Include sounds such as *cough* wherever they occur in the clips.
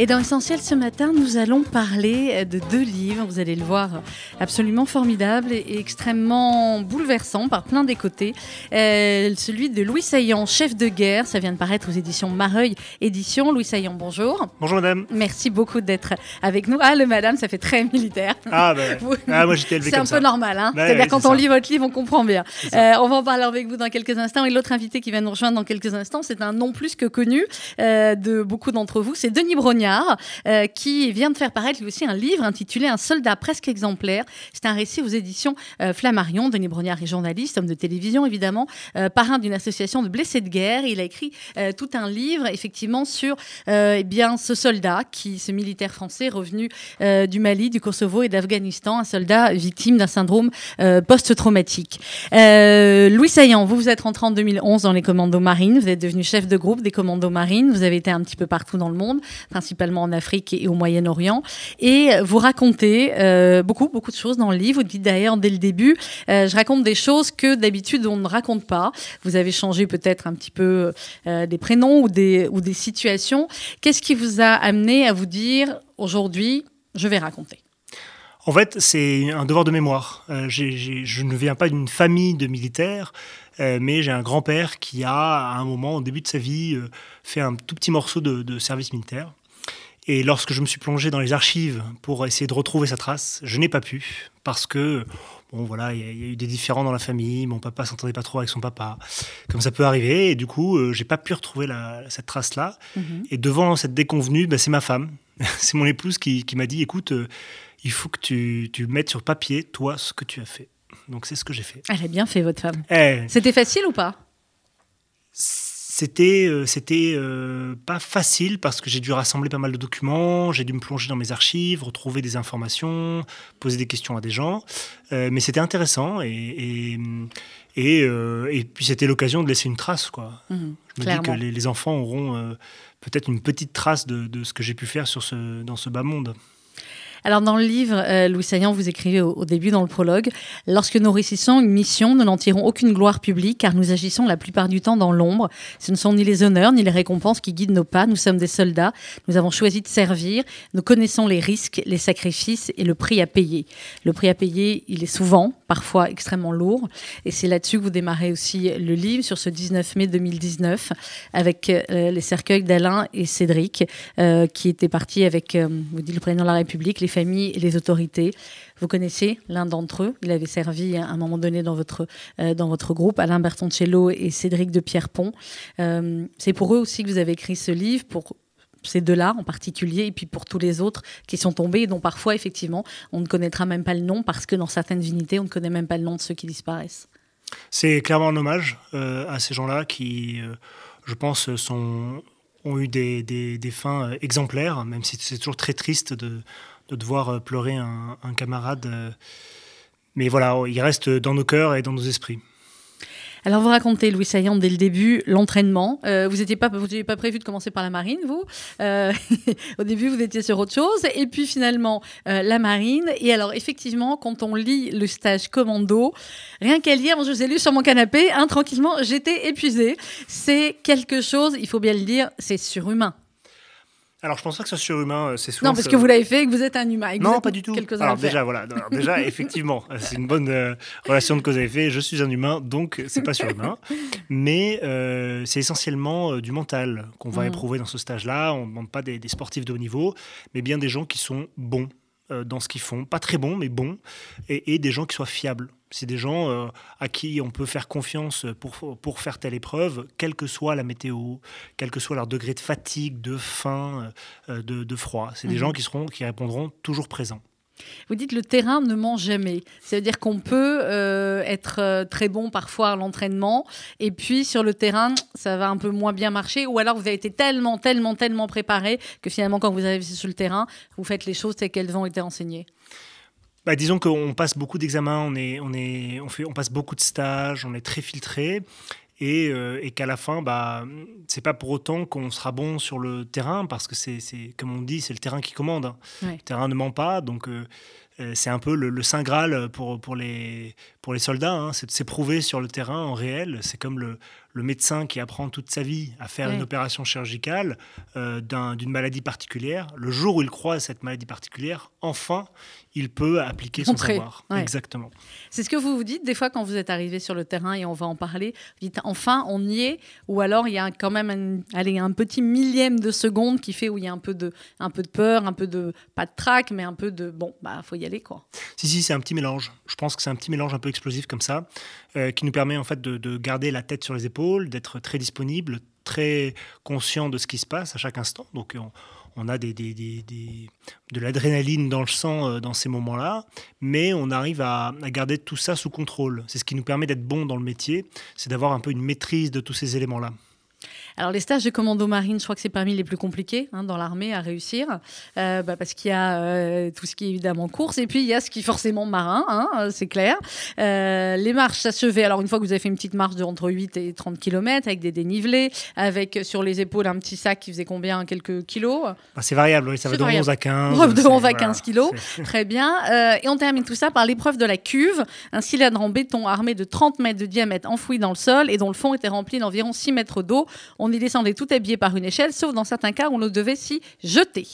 Et dans Essentiel ce matin, nous allons parler de deux livres, vous allez le voir, absolument formidables et extrêmement bouleversants par plein des côtés. Euh, celui de Louis Saillant, chef de guerre, ça vient de paraître aux éditions Mareuil Éditions. Louis Saillant, bonjour. Bonjour madame. Merci beaucoup d'être avec nous. Ah, le madame, ça fait très militaire. Ah, ben, *laughs* ah moi j'étais élevé C'est un peu normal, hein. C'est-à-dire quand on ça. lit votre livre, on comprend bien. Euh, on va en parler avec vous dans quelques instants. Et l'autre invité qui va nous rejoindre dans quelques instants, c'est un nom plus que connu euh, de beaucoup d'entre vous, c'est Denis Brognard, euh, qui vient de faire paraître lui aussi un livre intitulé Un soldat presque exemplaire. C'est un récit aux éditions euh, Flammarion. Denis Brognard est journaliste, homme de télévision évidemment, euh, parrain d'une association de blessés de guerre. Il a écrit tout un livre effectivement sur eh bien ce soldat qui, ce militaire français revenu du Mali, du Kosovo et d'Afghanistan, un soldat victime d'un syndrome post-traumatique. Louis Saillant, vous vous êtes rentré en 2011 dans les commandos marines, vous êtes devenu chef de groupe des commandos marines, vous avez été un petit peu partout dans le monde, principalement en Afrique et au Moyen-Orient, et vous racontez euh, beaucoup, beaucoup de choses dans le livre. Vous dites d'ailleurs dès le début, euh, je raconte des choses que d'habitude on ne raconte pas. Vous avez changé peut-être un petit peu euh, des prénoms ou des, situations. Qu'est-ce qui vous a amené à vous dire aujourd'hui, je vais raconter? En fait, c'est un devoir de mémoire. Je ne viens pas d'une famille de militaires, mais j'ai un grand-père qui a, à un moment, au début de sa vie, fait un tout petit morceau de service militaire. Et lorsque je me suis plongé dans les archives pour essayer de retrouver sa trace, je n'ai pas pu parce que bon voilà, il y, a- il y a eu des différends dans la famille. Mon papa s'entendait pas trop avec son papa, comme ça peut arriver. Et du coup, euh, j'ai pas pu retrouver la- cette trace-là. Et devant cette déconvenue, bah, c'est ma femme, *laughs* c'est mon épouse qui, qui m'a dit écoute, euh, il faut que tu, tu mettes sur papier, toi, ce que tu as fait. Donc c'est ce que j'ai fait. Elle a bien fait, votre femme. Eh, C'était facile ou pas? C'était euh, c'était euh, pas facile parce que j'ai dû rassembler pas mal de documents, j'ai dû me plonger dans mes archives, retrouver des informations, poser des questions à des gens. Euh, mais c'était intéressant et, et, et, euh, et puis c'était l'occasion de laisser une trace. Quoi. Mhm, Je me dis que les, les enfants auront peut-être une petite trace de, de ce que j'ai pu faire sur ce, dans ce bas monde. Alors, dans le livre, euh, Louis Saillant, vous écrivez au, début dans le prologue Lorsque nous réussissons une mission, nous n'en tirons aucune gloire publique, car nous agissons la plupart du temps dans l'ombre. Ce ne sont ni les honneurs, ni les récompenses qui guident nos pas. Nous sommes des soldats. Nous avons choisi de servir. Nous connaissons les risques, les sacrifices et le prix à payer. Le prix à payer, il est souvent, parfois extrêmement lourd. Et c'est là-dessus que vous démarrez aussi le livre, sur ce 19 mai 2019, avec euh, les cercueils d'Alain et Cédric, euh, qui étaient partis avec, vous dites le président de la République, les familles et les autorités. Vous connaissez l'un d'entre eux. Il avait servi à un moment donné dans votre, euh, dans votre groupe, Alain Bertoncello et Cédric de Pierrepont. Euh, c'est pour eux aussi que vous avez écrit ce livre, pour ces deux-là en particulier, et puis pour tous les autres qui sont tombés et dont parfois, effectivement, on ne connaîtra même pas le nom, parce que dans certaines unités, on ne connaît même pas le nom de ceux qui disparaissent. C'est clairement un hommage euh, à ces gens-là qui, euh, je pense, ont eu des, des- fins exemplaires, même si c'est toujours très triste de, de devoir euh, pleurer un, camarade. euh. mais voilà, il reste dans nos cœurs et dans nos esprits. Alors, vous racontez, Louis Saillant, dès le début, l'entraînement. Euh, vous n'étiez pas, pas prévu de commencer par la marine, vous. *laughs* Au début, vous étiez sur autre chose. Et puis, finalement, la marine. Et alors, effectivement, quand on lit le stage commando, rien qu'à lire, moi, je vous ai lu sur mon canapé, hein, tranquillement, j'étais épuisée. C'est quelque chose, il faut bien le dire, c'est surhumain. Alors, je pense pas que ce surhumain, euh, c'est souvent. Non, parce que vous l'avez fait et que vous êtes un humain. et que vous Non, êtes pas du tout. Alors déjà, voilà. Alors, *laughs* déjà, effectivement, euh, c'est une bonne euh, relation de cause à effet. Je suis un humain, donc c'est pas surhumain. Mais euh, c'est essentiellement euh, du mental qu'on va Mhm. éprouver dans ce stage-là. On ne demande pas des, des sportifs de haut niveau, mais bien des gens qui sont bons euh, dans ce qu'ils font. Pas très bons, mais bons. Et, et des gens qui soient fiables. C'est des gens euh, à qui on peut faire confiance pour, pour faire telle épreuve, quelle que soit la météo, quel que soit leur degré de fatigue, de faim, euh, de, de froid. C'est des Mhm. gens qui, seront, qui répondront toujours présents. Vous dites le terrain ne ment jamais. Ça veut dire qu'on peut euh, être euh, très bon parfois à l'entraînement et puis sur le terrain, ça va un peu moins bien marcher ou alors vous avez été tellement, tellement, tellement préparé que finalement quand vous arrivez sur le terrain, vous faites les choses telles qu'elles ont été enseignées. Bah, disons qu'on passe beaucoup d'examens, on, est, on, est, on, fait, on passe beaucoup de stages, on est très filtré. Et, euh, et qu'à la fin, bah, c'est pas pour autant qu'on sera bon sur le terrain, parce que c'est, c'est- comme on dit, c'est le terrain qui commande. hein. Ouais. Le terrain ne ment pas, donc euh, euh, c'est un peu le, saint graal pour, pour, les, pour les soldats, hein. c'est de s'éprouver sur le terrain en réel. C'est comme le, le médecin qui apprend toute sa vie à faire une opération chirurgicale euh, d'une maladie particulière, le jour où il croise cette maladie particulière, enfin, il peut appliquer son savoir. Exactement. C'est ce que vous vous dites des fois quand vous êtes arrivé sur le terrain et on va en parler. Vous dites enfin, on y est, ou alors il y a quand même un, allez, un petit millième de seconde qui fait où il y a un peu de, un peu de peur, un peu de, pas de trac, mais un peu de, bon, bah, faut y aller quoi. Si, si, c'est un petit mélange. Je pense que c'est un petit mélange un peu explosif comme ça, euh, qui nous permet en fait de, de garder la tête sur les épaules d'être très disponible, très conscient de ce qui se passe à chaque instant. Donc on, a de l'adrénaline dans le sang euh, dans ces moments-là, mais on arrive à, à, garder tout ça sous contrôle. C'est ce qui nous permet d'être bon dans le métier, c'est d'avoir un peu une maîtrise de tous ces éléments-là. Alors les stages de commando marine, je crois que c'est parmi les plus compliqués hein, dans l'armée à réussir, euh, bah, parce qu'il y a euh, tout ce qui est évidemment course, et puis il y a ce qui est forcément marin, hein, euh, c'est clair. les marches s'achevaient, alors une fois que vous avez fait une petite marche de entre 8 et 30 km, avec des dénivelés, avec sur les épaules un petit sac qui faisait combien Quelques kilos? Bah, C'est variable, oui, ça va de 11 à 15. De 11 à 15 kilos, *laughs* très bien. et on termine tout ça par l'épreuve de la cuve, un cylindre en béton armé de 30 mètres de diamètre enfoui dans le sol et dont le fond était rempli d'environ 6 mètres d'eau. On y descendait tout habillé par une échelle, sauf dans certains cas où on devait s'y jeter.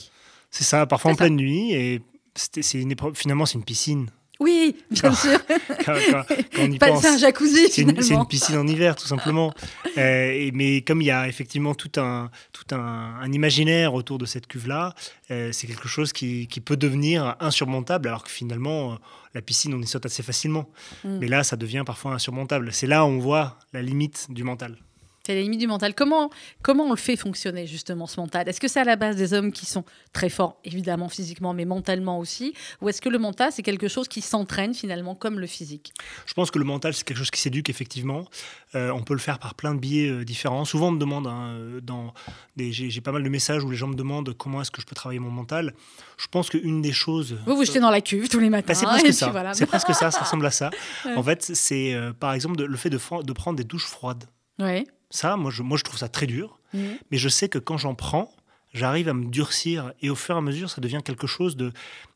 C'est ça, parfois en pleine nuit. Et c'est une épreuve, finalement, c'est une piscine. Oui, bien sûr. C'est un jacuzzi. C'est une, piscine en hiver, tout simplement. *laughs* Euh, mais comme il y a effectivement tout un, tout un, imaginaire autour de cette cuve-là, euh, c'est quelque chose qui, qui, peut devenir insurmontable, alors que finalement, euh, la piscine, on y saute assez facilement. Mm. Mais là, ça devient parfois insurmontable. C'est là où on voit la limite du mental. C'est la limite du mental. Comment, comment on le fait fonctionner justement ce mental? Est-ce que c'est à la base des hommes qui sont très forts, évidemment physiquement, mais mentalement aussi? Ou est-ce que le mental, c'est quelque chose qui s'entraîne finalement comme le physique? Je pense que le mental, c'est quelque chose qui s'éduque effectivement. Euh, on peut le faire par plein de biais euh, différents. Souvent, on me demande, hein, dans des, j'ai, pas mal de messages où les gens me demandent comment est-ce que je peux travailler mon mental. Je pense qu'une des choses... Vous vous jetez dans la cuve tous les matins. Bah, c'est *laughs* presque ça. C'est presque ça, ça ressemble à ça. *laughs* En fait, c'est euh, par exemple le fait de, de prendre des douches froides. Oui. Ça, moi je, moi, je trouve ça très dur. Mhm. Mais je sais que quand j'en prends, j'arrive à me durcir et au fur et à mesure, ça devient quelque chose de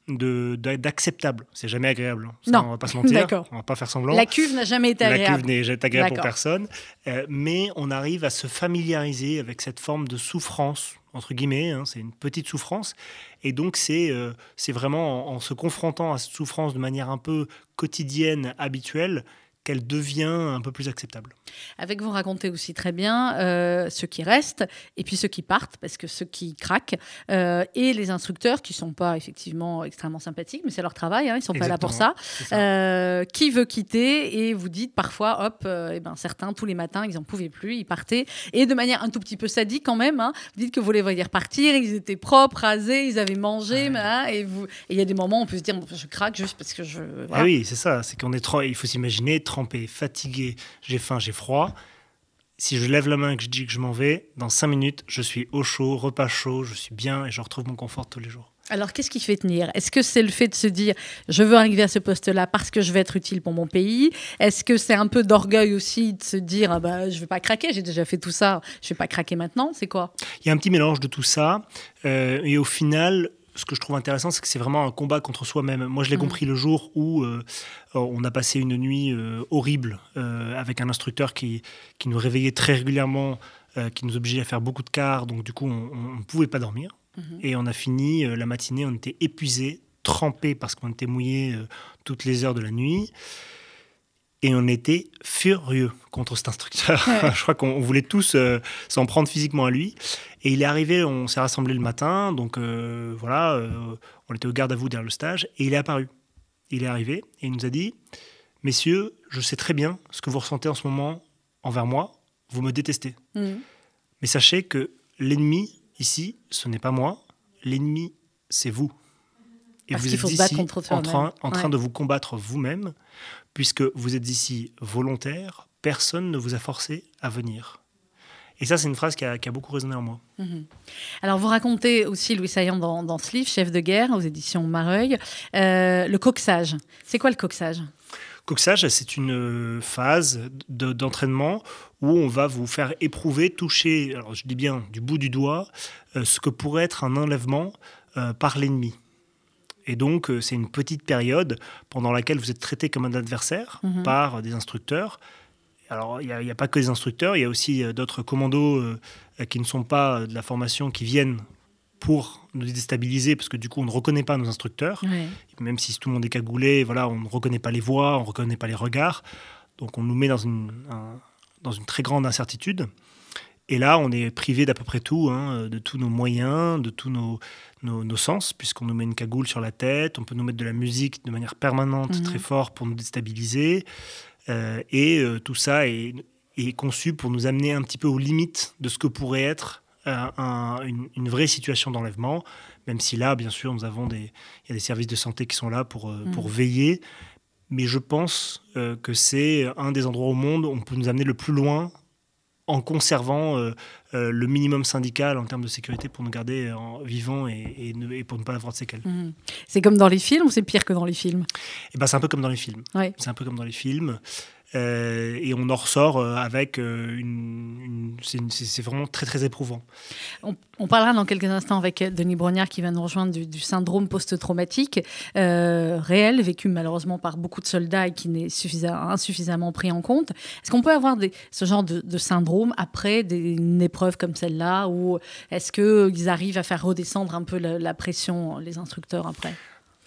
d'acceptable. C'est jamais agréable. Ça, non, on va pas se mentir. On va pas faire semblant. La cuve n'a jamais été agréable. La cuve n'est jamais agréable pour personne. Euh, mais on arrive à se familiariser avec cette forme de souffrance entre guillemets. Hein, c'est une petite souffrance. Et donc c'est euh, c'est vraiment en, se confrontant à cette souffrance de manière un peu quotidienne, habituelle, qu'elle devient un peu plus acceptable. Avec vous racontez aussi très bien euh, ceux qui restent et puis ceux qui partent, parce que ceux qui craquent, euh, et les instructeurs qui ne sont pas effectivement extrêmement sympathiques, mais c'est leur travail, hein, ils ne sont pas là pour ça. Euh, qui veut quitter et vous dites parfois, hop, et eh ben, certains tous les matins, ils n'en pouvaient plus, ils partaient, et de manière un tout petit peu sadique quand même, hein, vous dites que vous les voyez repartir, ils étaient propres, rasés, ils avaient mangé, hein, et il y a des moments où on peut se dire, je craque juste parce que je... Ah oui, c'est ça, c'est qu'on est trop, il faut s'imaginer, fatigué, j'ai faim, j'ai froid. Si je lève la main et que je dis que je m'en vais, dans cinq minutes, je suis au chaud, repas chaud, je suis bien et je retrouve mon confort tous les jours. Alors, qu'est-ce qui fait tenir? Est-ce que c'est le fait de se dire je veux arriver à ce poste-là parce que je vais être utile pour mon pays? Est-ce que c'est un peu d'orgueil aussi de se dire ah bah, je ne vais pas craquer, j'ai déjà fait tout ça, je ne vais pas craquer maintenant C'est quoi? Il y a un petit mélange de tout ça. Euh, et au final, ce que je trouve intéressant, c'est que c'est vraiment un combat contre soi-même. Moi, je l'ai mm. compris le jour où euh, on a passé une nuit euh, horrible euh, avec un instructeur qui, qui nous réveillait très régulièrement, qui nous obligeait à faire beaucoup de quarts. Donc, du coup, on ne pouvait pas dormir. Mm-hmm. Et on a fini la matinée, on était épuisés, trempés parce qu'on était mouillés toutes les heures de la nuit. Et on était furieux contre cet instructeur. *laughs* je crois qu'on voulait tous s'en prendre physiquement à lui. Et il est arrivé, on s'est rassemblé le matin, donc euh, voilà, euh, on était au garde à vous derrière le stage, et il est apparu. Il est arrivé et il nous a dit Messieurs, je sais très bien ce que vous ressentez en ce moment envers moi, vous me détestez. Mmh. Mais sachez que l'ennemi ici, ce n'est pas moi, l'ennemi, c'est vous. Et vous êtes ici en train, en train de vous combattre vous-même, puisque vous êtes ici volontaire, personne ne vous a forcé à venir. Et ça, c'est une phrase qui a, beaucoup résonné en moi. Mhm. Alors, vous racontez aussi, Louis Saillant, dans, ce livre, Chef de guerre, aux éditions Mareuil, euh, le coxage. C'est quoi le coxage? Coxage, c'est une phase d'entraînement où on va vous faire éprouver, toucher, alors je dis bien du bout du doigt, euh, ce que pourrait être un enlèvement euh, par l'ennemi. Et donc, c'est une petite période pendant laquelle vous êtes traité comme un adversaire Mhm. par des instructeurs. Alors, il n'y a, a pas que des instructeurs, il y a aussi euh, d'autres commandos euh, qui ne sont pas de la formation, qui viennent pour nous déstabiliser, parce que du coup, on ne reconnaît pas nos instructeurs. Ouais. Même si tout le monde est cagoulé, voilà, on ne reconnaît pas les voix, on ne reconnaît pas les regards. Donc, on nous met dans une, un- dans une très grande incertitude. Et là, on est privé d'à peu près tout, hein, de tous nos moyens, de tous nos, nos, nos sens, puisqu'on nous met une cagoule sur la tête, on peut nous mettre de la musique de manière permanente, Mhm. très fort, pour nous déstabiliser. Euh, et euh, tout ça est, est conçu pour nous amener un petit peu aux limites de ce que pourrait être euh, un- une, une vraie situation d'enlèvement, même si là, bien sûr, nous avons des, il y a des services de santé qui sont là pour, pour veiller. Mais je pense que c'est un des endroits au monde où on peut nous amener le plus loin en conservant euh, euh, le minimum syndical en termes de sécurité pour nous garder en- vivants et, et ne- et pour ne pas avoir de séquelles. Mhm. C'est comme dans les films ou c'est pire que dans les films? Et ben, c'est un peu comme dans les films. Ouais. C'est un peu comme dans les films. Euh, et on en ressort euh, avec euh, une. c'est vraiment très très éprouvant. On, parlera dans quelques instants avec Denis Brognard qui va nous rejoindre du, syndrome post-traumatique réel, vécu malheureusement par beaucoup de soldats et qui n'est suffisa- insuffisamment pris en compte. Est-ce qu'on peut avoir ce genre de, syndrome après une épreuve comme celle-là ou est-ce qu'ils arrivent à faire redescendre un peu la pression, les instructeurs, après?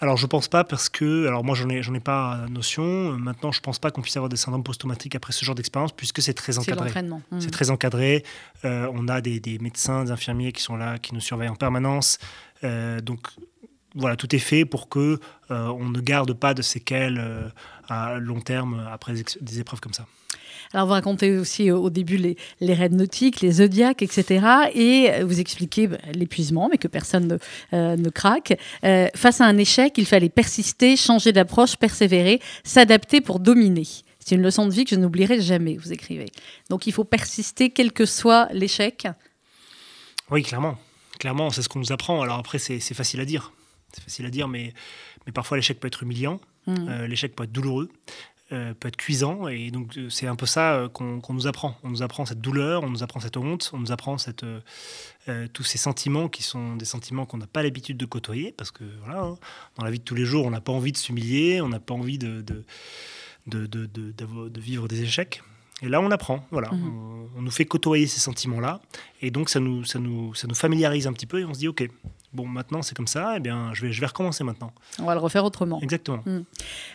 Alors je pense pas parce que. Alors moi j'en ai, j'en ai pas notion. Euh, Maintenant je pense pas qu'on puisse avoir des syndromes post-traumatiques après ce genre d'expérience puisque c'est très C'est encadré. l'entraînement. Mhm. C'est très encadré. Euh, on a des, des médecins, des infirmiers qui sont là, qui nous surveillent en permanence. Euh, donc voilà, tout est fait pour que euh, on ne garde pas de séquelles à long terme après des épreuves comme ça. Alors, vous racontez aussi euh, au début les, les raids nautiques, les zodiacs, etc. Et vous expliquez bah, l'épuisement, mais que personne ne, euh, ne craque. Euh, face à un échec, il fallait persister, changer d'approche, persévérer, s'adapter pour dominer. C'est une leçon de vie que je n'oublierai jamais, vous écrivez. Donc, il faut persister, quel que soit l'échec. Oui, clairement. Clairement, c'est ce qu'on nous apprend. Alors après, c'est facile à dire. C'est facile à dire, mais, mais parfois l'échec peut être humiliant. Euh, l'échec peut être douloureux, euh, peut être cuisant. Et donc, euh, c'est un peu ça euh, qu'on nous apprend. On nous apprend cette douleur, on nous apprend cette honte, on nous apprend tous ces sentiments qui sont des sentiments qu'on n'a pas l'habitude de côtoyer. Parce que voilà, hein, dans la vie de tous les jours, on n'a pas envie de s'humilier, on n'a pas envie de vivre des échecs. Et là, on apprend. Voilà, Mhm. on, on nous fait côtoyer ces sentiments-là. Et donc, ça nous, ça, nous, ça nous familiarise un petit peu et on se dit, OK, bon, maintenant c'est comme ça, eh bien, je vais, je vais recommencer maintenant. On va le refaire autrement. Exactement.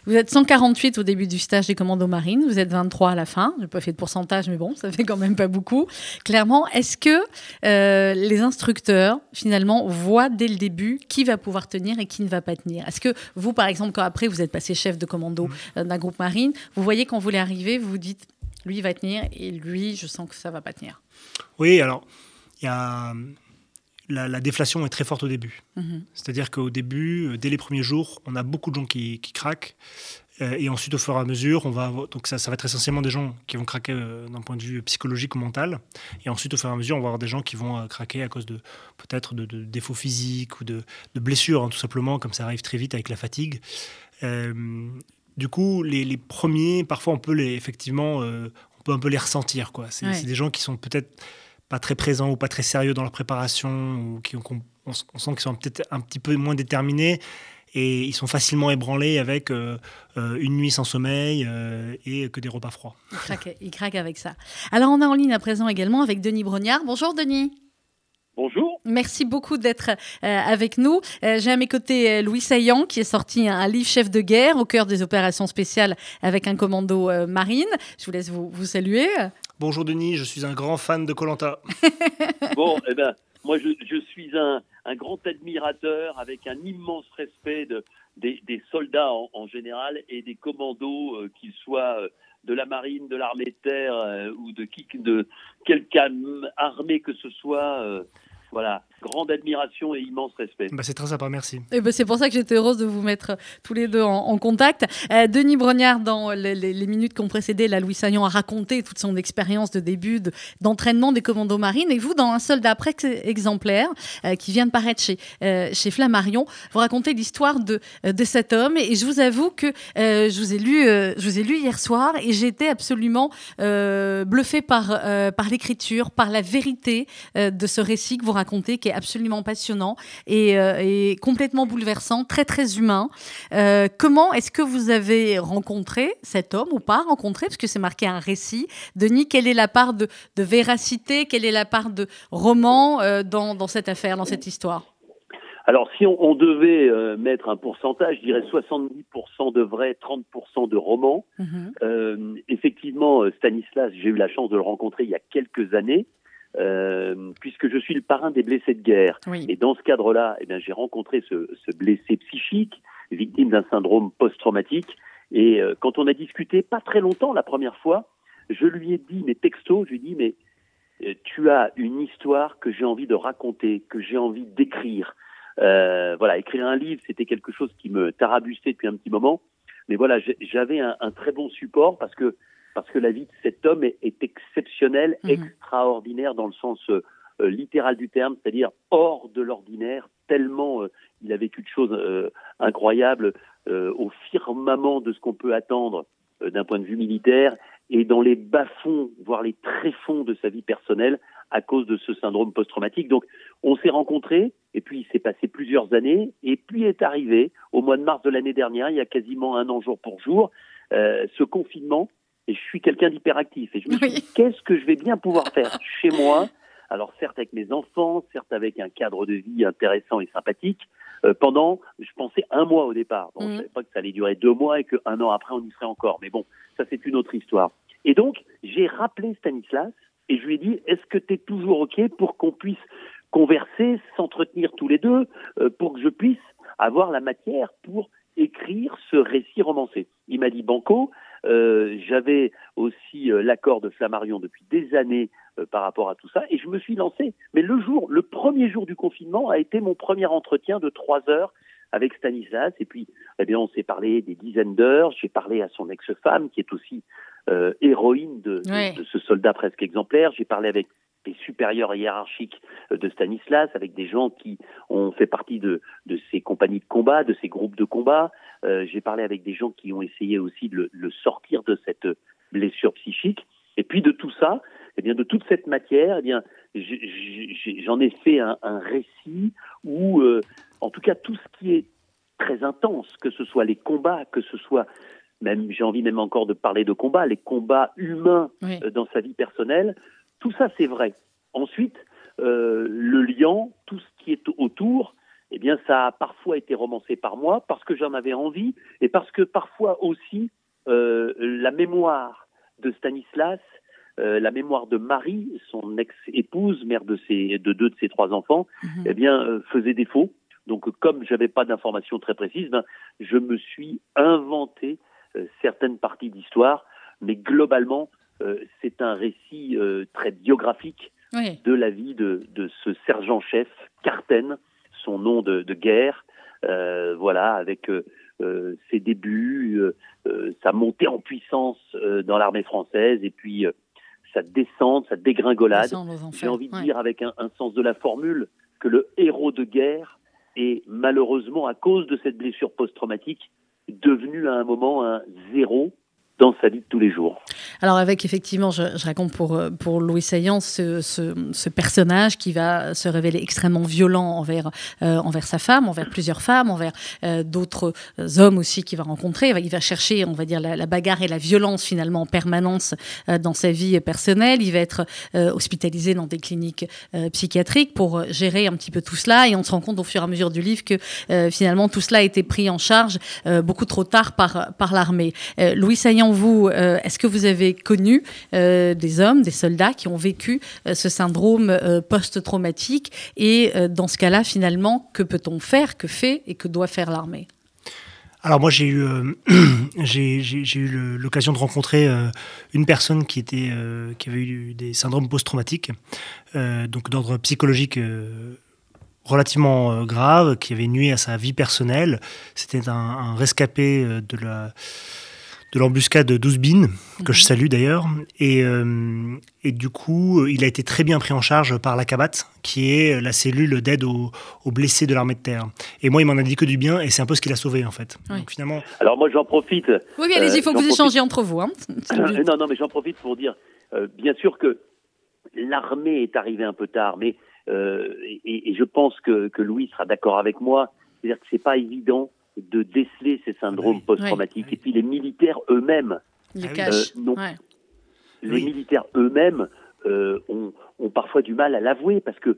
Vous êtes 148 au début du stage des commandos marines, vous êtes 23 à la fin. Je n'ai pas fait de pourcentage, mais bon, ça fait quand même pas beaucoup. Clairement, est-ce que euh, les instructeurs, finalement, voient dès le début qui va pouvoir tenir et qui ne va pas tenir? Est-ce que vous, par exemple, quand après vous êtes passé chef de commando euh, d'un groupe marine, vous voyez quand vous voulez arriver, vous vous dites, lui va tenir et lui, je sens que ça va pas tenir Oui, alors, il y a. La, la déflation est très forte au début. Mhm. C'est-à-dire qu'au début, euh, dès les premiers jours, on a beaucoup de gens qui, qui craquent. Euh, et ensuite, au fur et à mesure, on va avoir- donc ça, ça va être essentiellement des gens qui vont craquer euh, d'un point de vue psychologique ou mental. Et ensuite, au fur et à mesure, on va avoir des gens qui vont euh, craquer à cause de peut-être de, de défauts physiques ou de, de blessures, hein, tout simplement, comme ça arrive très vite avec la fatigue. Du coup, les, les premiers, parfois, on peut les effectivement, euh, on peut un peu les ressentir. Quoi. C'est, Ouais. des gens qui sont peut-être pas très présents ou pas très sérieux dans leur préparation, ou qui, on, sent qu'ils sont peut-être un petit peu moins déterminés et ils sont facilement ébranlés avec euh, euh, une nuit sans sommeil euh, et que des repas froids. il craque, il craque avec ça. Alors, on est en ligne à présent également avec Denis Brognard. Bonjour Denis. Bonjour. Merci beaucoup d'être euh, avec nous. Euh, J'ai à mes côtés euh, Louis Saillant qui est sorti un, un livre chef de guerre au cœur des opérations spéciales avec un commando euh, marine. Je vous laisse vous, vous saluer. Bonjour Denis, je suis un grand fan de Colanta. *laughs* Bon, eh ben, moi, je, je suis un, un grand admirateur avec un immense respect de, des, des soldats en, en général et des commandos, euh, qu'ils soient euh, de la marine, de l'armée de terre euh, ou de, qui, de quelque armée que ce soit. Voilà, grande admiration et immense respect. Bah, c'est très sympa, merci. Et ben, c'est pour ça que j'étais heureuse de vous mettre euh, tous les deux en, en contact. Euh, Denis Brognard, dans les, les- les minutes qui ont précédé, là, Louis Saillant a raconté toute son expérience de début de- d'entraînement des commandos marines. Et vous, dans un soldat après exemplaire euh, qui vient de paraître chez, euh, chez Flammarion, vous racontez l'histoire de, euh, de cet homme. Et je vous avoue que euh, je, vous ai lu, euh, je vous ai lu hier soir et j'étais absolument euh, bluffée par, euh, par l'écriture, par la vérité euh, de ce récit que vous racontez, qui est absolument passionnant et, et complètement bouleversant, très très humain. comment est-ce que vous avez rencontré cet homme ou pas rencontré, parce que c'est marqué un récit. Denis, quelle est la part de, véracité, quelle est la part de roman dans, dans cette affaire, dans cette histoire? Alors, si on, devait euh, mettre un pourcentage, je dirais 70% de vrai, 30% de roman. Mhm. Euh, effectivement, euh, Stanislas, j'ai eu la chance de le rencontrer il y a quelques années, puisque je suis le parrain des blessés de guerre. Et dans ce cadre-là, eh bien, j'ai rencontré ce, ce, blessé psychique, victime d'un syndrome post-traumatique. Et quand on a discuté, pas très longtemps la première fois, je lui ai dit, mes textos, je lui ai dit, mais tu as une histoire que j'ai envie de raconter, que j'ai envie d'écrire. Euh, voilà, écrire un livre, c'était quelque chose qui me tarabustait depuis un petit moment. Mais voilà, j'avais un, un, très bon support parce que parce que la vie de cet homme est, est exceptionnelle, mhm. extraordinaire dans le sens euh, euh, littéral du terme, c'est-à-dire hors de l'ordinaire, tellement euh, il a vécu de choses incroyables au firmament de ce qu'on peut attendre d'un point de vue militaire et dans les bas-fonds, voire les tréfonds de sa vie personnelle à cause de ce syndrome post-traumatique. Donc, on s'est rencontrés, et puis il s'est passé plusieurs années, et puis est arrivé, au mois de mars de l'année dernière, il y a quasiment un an jour pour jour, ce confinement, et je suis quelqu'un d'hyperactif, et je me suis dit, qu'est-ce que je vais bien pouvoir faire *laughs* chez moi? Alors certes avec mes enfants, certes avec un cadre de vie intéressant et sympathique, euh, pendant, je pensais un mois au départ. Bon, Je ne mm. savais pas que ça allait durer deux mois et qu'un an après on y serait encore. Mais bon, ça c'est une autre histoire. Et donc j'ai rappelé Stanislas et je lui ai dit, est-ce que tu es toujours OK pour qu'on puisse converser, s'entretenir tous les deux, euh, pour que je puisse avoir la matière pour écrire ce récit romancé? Il m'a dit, Banco, euh, j'avais aussi euh, l'accord de Flammarion depuis des années par rapport à tout ça, et je me suis lancé. Mais le jour, le premier jour du confinement a été mon premier entretien de trois heures avec Stanislas. Et puis, eh bien, on s'est parlé des dizaines d'heures. J'ai parlé à son ex-femme, qui est aussi euh, héroïne de, ce soldat presque exemplaire. J'ai parlé avec les supérieurs hiérarchiques euh, de Stanislas, avec des gens qui ont fait partie de, de ces compagnies de combat, de ces groupes de combat. Euh, j'ai parlé avec des gens qui ont essayé aussi de le, sortir de cette blessure psychique. Et puis de tout ça, eh bien de toute cette matière, eh bien j'en ai fait un, un récit où, en tout cas, tout ce qui est très intense, que ce soit les combats, que ce soit même j'ai envie même encore de parler de combats, les combats humains euh, dans sa vie personnelle, tout ça c'est vrai. Ensuite, euh, le lien, tout ce qui est autour, eh bien ça a parfois été romancé par moi parce que j'en avais envie et parce que parfois aussi euh, la mémoire de Stanislas, la mémoire de Marie, son ex-épouse, mère de, ses, de deux de ses trois enfants, mhm. eh bien faisait défaut. Donc comme j'avais pas d'informations très précises, ben, je me suis inventé euh, certaines parties d'histoire, mais globalement, euh, c'est un récit euh, très biographique de la vie de, ce sergent-chef, Carten, son nom de, guerre, voilà, avec ses débuts, sa montée en puissance dans l'armée française, et puis sa descente, sa dégringolade. J'ai envie de dire avec un, sens de la formule que le héros de guerre est malheureusement, à cause de cette blessure post-traumatique, devenu à un moment un zéro dans sa vie de tous les jours. Alors avec effectivement, je, raconte pour, euh, pour Louis Saillant ce, ce, personnage qui va se révéler extrêmement violent envers, euh, envers sa femme, envers plusieurs femmes, envers euh, d'autres hommes aussi qu'il va rencontrer. Il va chercher, on va dire, la, bagarre et la violence finalement en permanence dans sa vie personnelle. Il va être hospitalisé dans des cliniques psychiatriques pour gérer un petit peu tout cela. Et on se rend compte au fur et à mesure du livre que finalement tout cela a été pris en charge beaucoup trop tard par, par l'armée. Louis Saillant, vous, est-ce que vous avez connu euh, des hommes, des soldats qui ont vécu euh, ce syndrome euh, post-traumatique? Et dans ce cas-là, finalement, que peut-on faire, que fait et que doit faire l'armée? Alors moi j'ai eu, *clears throat* j'ai, eu l'occasion de rencontrer une personne qui, était, qui avait eu des syndromes post-traumatiques, donc d'ordre psychologique relativement grave, qui avait nuit à sa vie personnelle. C'était un rescapé de la de l'embuscade de Douzbine, que je mhm. salue d'ailleurs. Et, euh, et, du coup, il a été très bien pris en charge par la CABAT, qui est la cellule d'aide aux, blessés de l'armée de terre. Et moi, il m'en a dit que du bien, et c'est un peu ce qu'il a sauvé en fait. Donc, finalement... Alors moi, j'en profite. Oui, allez-y, il faut que vous échangiez entre vous. Hein. *laughs* non, non, mais j'en profite pour dire, euh, bien sûr que l'armée est arrivée un peu tard, mais et, je pense que, que Louis sera d'accord avec moi, c'est-à-dire que c'est pas évident de déceler ces syndromes post-traumatiques. Et puis les militaires eux-mêmes, les, les militaires eux-mêmes ont, ont, parfois du mal à l'avouer parce que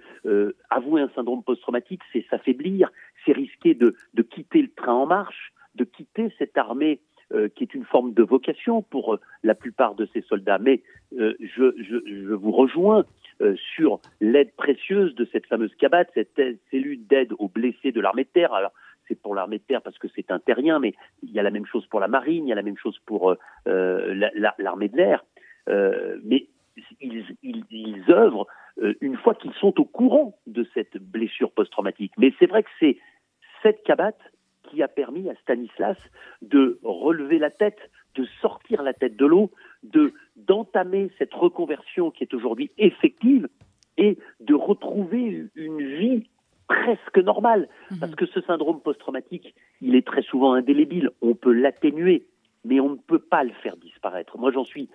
avouer un syndrome post-traumatique, c'est s'affaiblir, c'est risquer de, de, quitter le train en marche, de quitter cette armée euh, qui est une forme de vocation pour euh, la plupart de ces soldats. Mais euh, je, je, je, vous rejoins sur l'aide précieuse de cette fameuse CABAT, cette cellule d'aide aux blessés de l'armée de terre. Alors, c'est pour l'armée de terre parce que c'est un terrien, mais il y a la même chose pour la marine, il y a la même chose pour l'armée de l'air. mais ils, ils, œuvrent une fois qu'ils sont au courant de cette blessure post-traumatique. Mais c'est vrai que c'est cette CABAT qui a permis à Stanislas de relever la tête, de sortir la tête de l'eau, de d'entamer cette reconversion qui est aujourd'hui effective et de retrouver une vie presque normale. Mhm. Parce que ce syndrome post-traumatique, il est très souvent indélébile. On peut l'atténuer, mais on ne peut pas le faire disparaître. Moi, j'en suis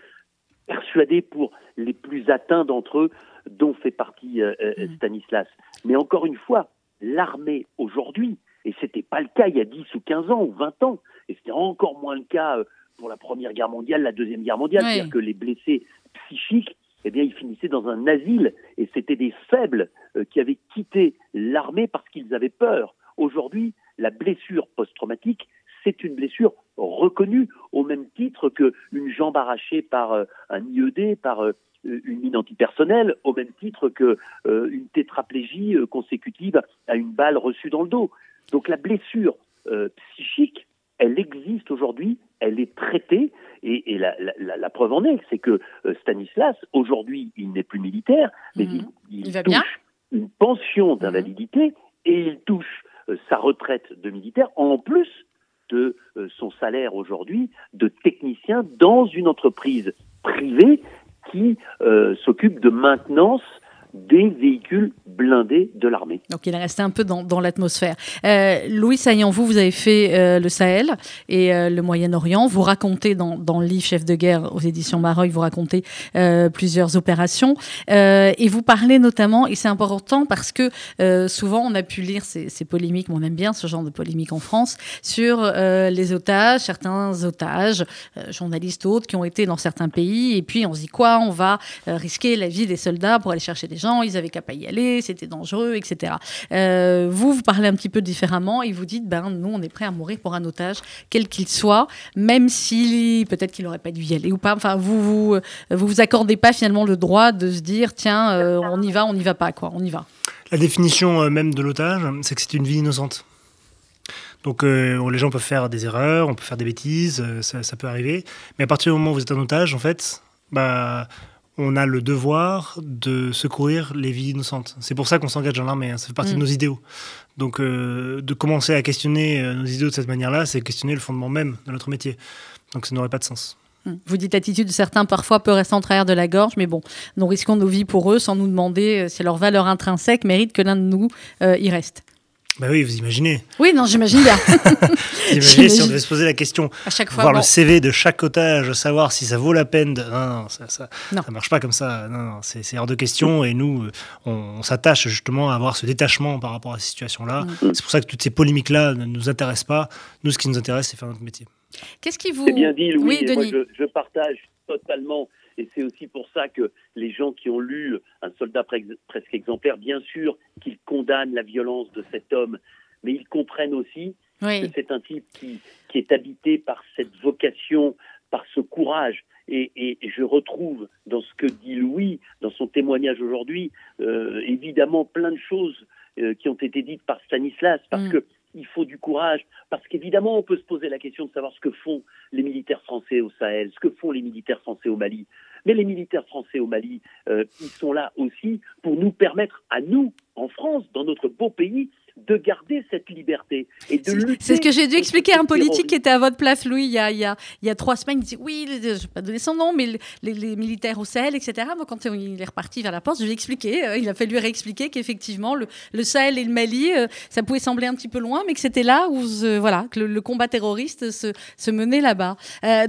persuadé pour les plus atteints d'entre eux, dont fait partie euh, euh, mhm. Stanislas. Mais encore une fois, l'armée aujourd'hui, et ce n'était pas le cas il y a 10 ou 15 ans ou 20 ans. Et c'était encore moins le cas euh, pour la Première Guerre mondiale, la Deuxième Guerre mondiale. C'est-à-dire que les blessés psychiques, eh bien, ils finissaient dans un asile. Et c'était des faibles euh, qui avaient quitté l'armée parce qu'ils avaient peur. Aujourd'hui, la blessure post-traumatique, c'est une blessure reconnue au même titre qu'une jambe arrachée par euh, un IED, par une mine antipersonnelle, au même titre qu'une tétraplégie consécutive à une balle reçue dans le dos. Donc la blessure euh, psychique, elle existe aujourd'hui, elle est traitée, et, la, preuve en est, c'est que euh, Stanislas, aujourd'hui, il n'est plus militaire, mais mhm. il, touche une pension d'invalidité et il touche euh, sa retraite de militaire en plus de son salaire aujourd'hui de technicien dans une entreprise privée qui s'occupe de maintenance des véhicules blindés de l'armée. Donc il est resté un peu dans, dans l'atmosphère. Euh, Louis Saillant, vous, vous avez fait euh, le Sahel et euh, le Moyen-Orient. Vous racontez dans, dans, le livre Chef de guerre aux éditions Mareuil, vous racontez plusieurs opérations et vous parlez notamment, et c'est important parce que souvent on a pu lire ces, ces, polémiques, mais on aime bien ce genre de polémiques en France, sur les otages, certains otages, journalistes autres qui ont été dans certains pays et puis on se dit quoi On va risquer la vie des soldats pour aller chercher des ils avaient qu'à pas y aller, c'était dangereux, etc. Euh, vous, vous parlez un petit peu différemment et vous dites, ben nous, on est prêt à mourir pour un otage, quel qu'il soit, même si peut-être qu'il n'aurait pas dû y aller ou pas. Enfin, vous vous, vous vous accordez pas finalement le droit de se dire, tiens, euh, on y va, on n'y va pas, quoi, on y va. La définition euh, même de l'otage, c'est que c'est une vie innocente. Donc les gens peuvent faire des erreurs, on peut faire des bêtises, ça, ça, peut arriver. Mais à partir du moment où vous êtes un otage, en fait, bah, on a le devoir de secourir les vies innocentes. C'est pour ça qu'on s'engage dans l'armée, hein. ça fait partie de mm. nos idéaux. Donc euh, de commencer à questionner euh, nos idéaux de cette manière-là, c'est questionner le fondement même de notre métier. Donc ça n'aurait pas de sens. Mm. Vous dites l'attitude de certains parfois peut rester en travers de la gorge, mais bon, nous risquons nos vies pour eux sans nous demander euh, si leur valeur intrinsèque mérite que l'un de nous y reste. Bah oui, vous imaginez. Oui, non, j'imagine bien. *laughs* vous imaginez si on devait se poser la question, à chaque fois, voir le CV de chaque otage, savoir si ça vaut la peine de... Non, non, ça, ça, marche pas comme ça. Non, non, c'est hors de question. Et nous, on, s'attache justement à avoir ce détachement par rapport à ces situations-là. Mm. C'est pour ça que toutes ces polémiques-là ne nous intéressent pas. Nous, ce qui nous intéresse, c'est faire notre métier. Qu'est-ce qui vous... C'est bien dit, Louis. Oui, Denis. Moi, je, je partage totalement et c'est aussi pour ça que les gens qui ont lu Un soldat presque exemplaire, bien sûr qu'ils condamnent la violence de cet homme, mais ils comprennent aussi que c'est un type qui, qui, est habité par cette vocation, par ce courage. Et, et, je retrouve dans ce que dit Louis, dans son témoignage aujourd'hui, euh, évidemment plein de choses euh, qui ont été dites par Stanislas, parce mm. que il faut du courage, parce qu'évidemment, on peut se poser la question de savoir ce que font les militaires français au Sahel, ce que font les militaires français au Mali. Mais les militaires français au Mali, euh, ils sont là aussi pour nous permettre, à nous, en France, dans notre beau pays, de garder cette liberté et de lutter. C'est ce que j'ai dû expliquer à un politique qui était à votre place, Louis, il y a, il y a, il y a trois semaines. Il dit oui, je ne vais pas donner son nom, mais les, les militaires au Sahel, etc. Moi, quand il est reparti vers la poste, je lui ai expliqué. euh, il a fallu réexpliquer qu'effectivement, le, le Sahel et le Mali, euh, ça pouvait sembler un petit peu loin, mais que c'était là où euh, voilà, que le, le combat terroriste se, se menait là-bas.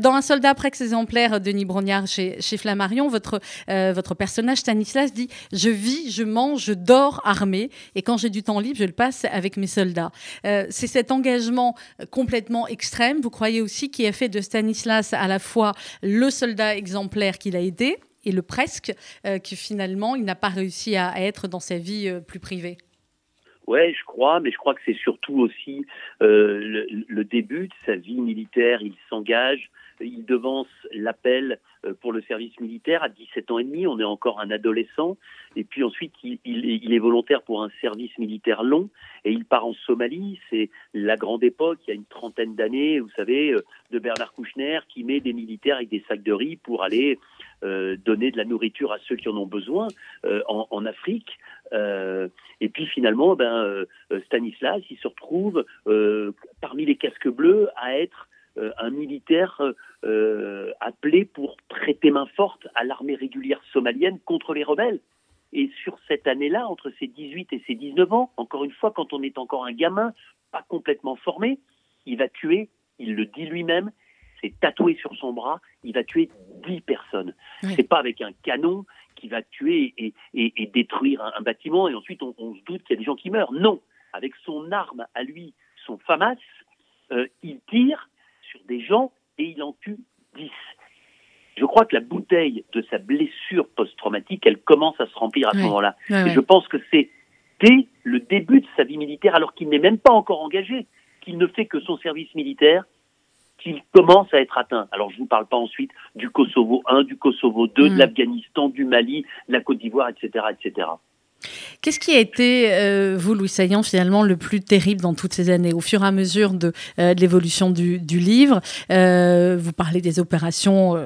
Dans Un soldat prex exemplaire, Denis Brognard, chez, chez Flammarion, votre, votre personnage Stanislas dit Je vis, je mange, je dors armé, et quand j'ai du temps libre, je le passe avec mes soldats. Euh, c'est cet engagement euh, complètement extrême, vous croyez aussi, qui a fait de Stanislas à la fois le soldat exemplaire qu'il a été et le presque, euh, que finalement il n'a pas réussi à, être dans sa vie euh, plus privée? Ouais, je crois, mais je crois que c'est surtout aussi le début de sa vie militaire. Il s'engage, il devance l'appel euh, pour le service militaire à 17 ans et demi. On est encore un adolescent. Et puis ensuite, il, est- volontaire pour un service militaire long et il part en Somalie. C'est la grande époque, il y a une trentaine d'années, vous savez, euh, de Bernard Kouchner qui met des militaires avec des sacs de riz pour aller euh, donner de la nourriture à ceux qui en ont besoin en, Afrique. Et puis finalement, ben, Stanislas, il se retrouve parmi les casques bleus à être un militaire euh, appelé pour prêter main forte à l'armée régulière somalienne contre les rebelles. Et sur cette année-là, entre ses 18 et ses 19 ans, encore une fois, quand on est encore un gamin, pas complètement formé, il va tuer, il le dit lui-même, c'est tatoué sur son bras, il va tuer 10 personnes. Oui. C'est pas avec un canon qui va tuer et, et- et détruire un, un bâtiment et ensuite on, on se doute qu'il y a des gens qui meurent. Non, avec son arme à lui, son FAMAS, euh, il tire sur des gens et il en tue 10. Je crois que la bouteille de sa blessure post-traumatique, elle commence à se remplir à ce moment-là. Et je pense que c'est dès le début de sa vie militaire, alors qu'il n'est même pas encore engagé, qu'il ne fait que son service militaire, qu'il commence à être atteint. Alors je ne vous parle pas ensuite du Kosovo 1, du Kosovo 2, Mm. de l'Afghanistan, du Mali, de la Côte d'Ivoire, etc., etc. Qu'est-ce qui a été, euh, vous, Louis Saillant, finalement, le plus terrible dans toutes ces années? Au fur et à mesure de, euh, l'évolution du, livre, euh, vous parlez des opérations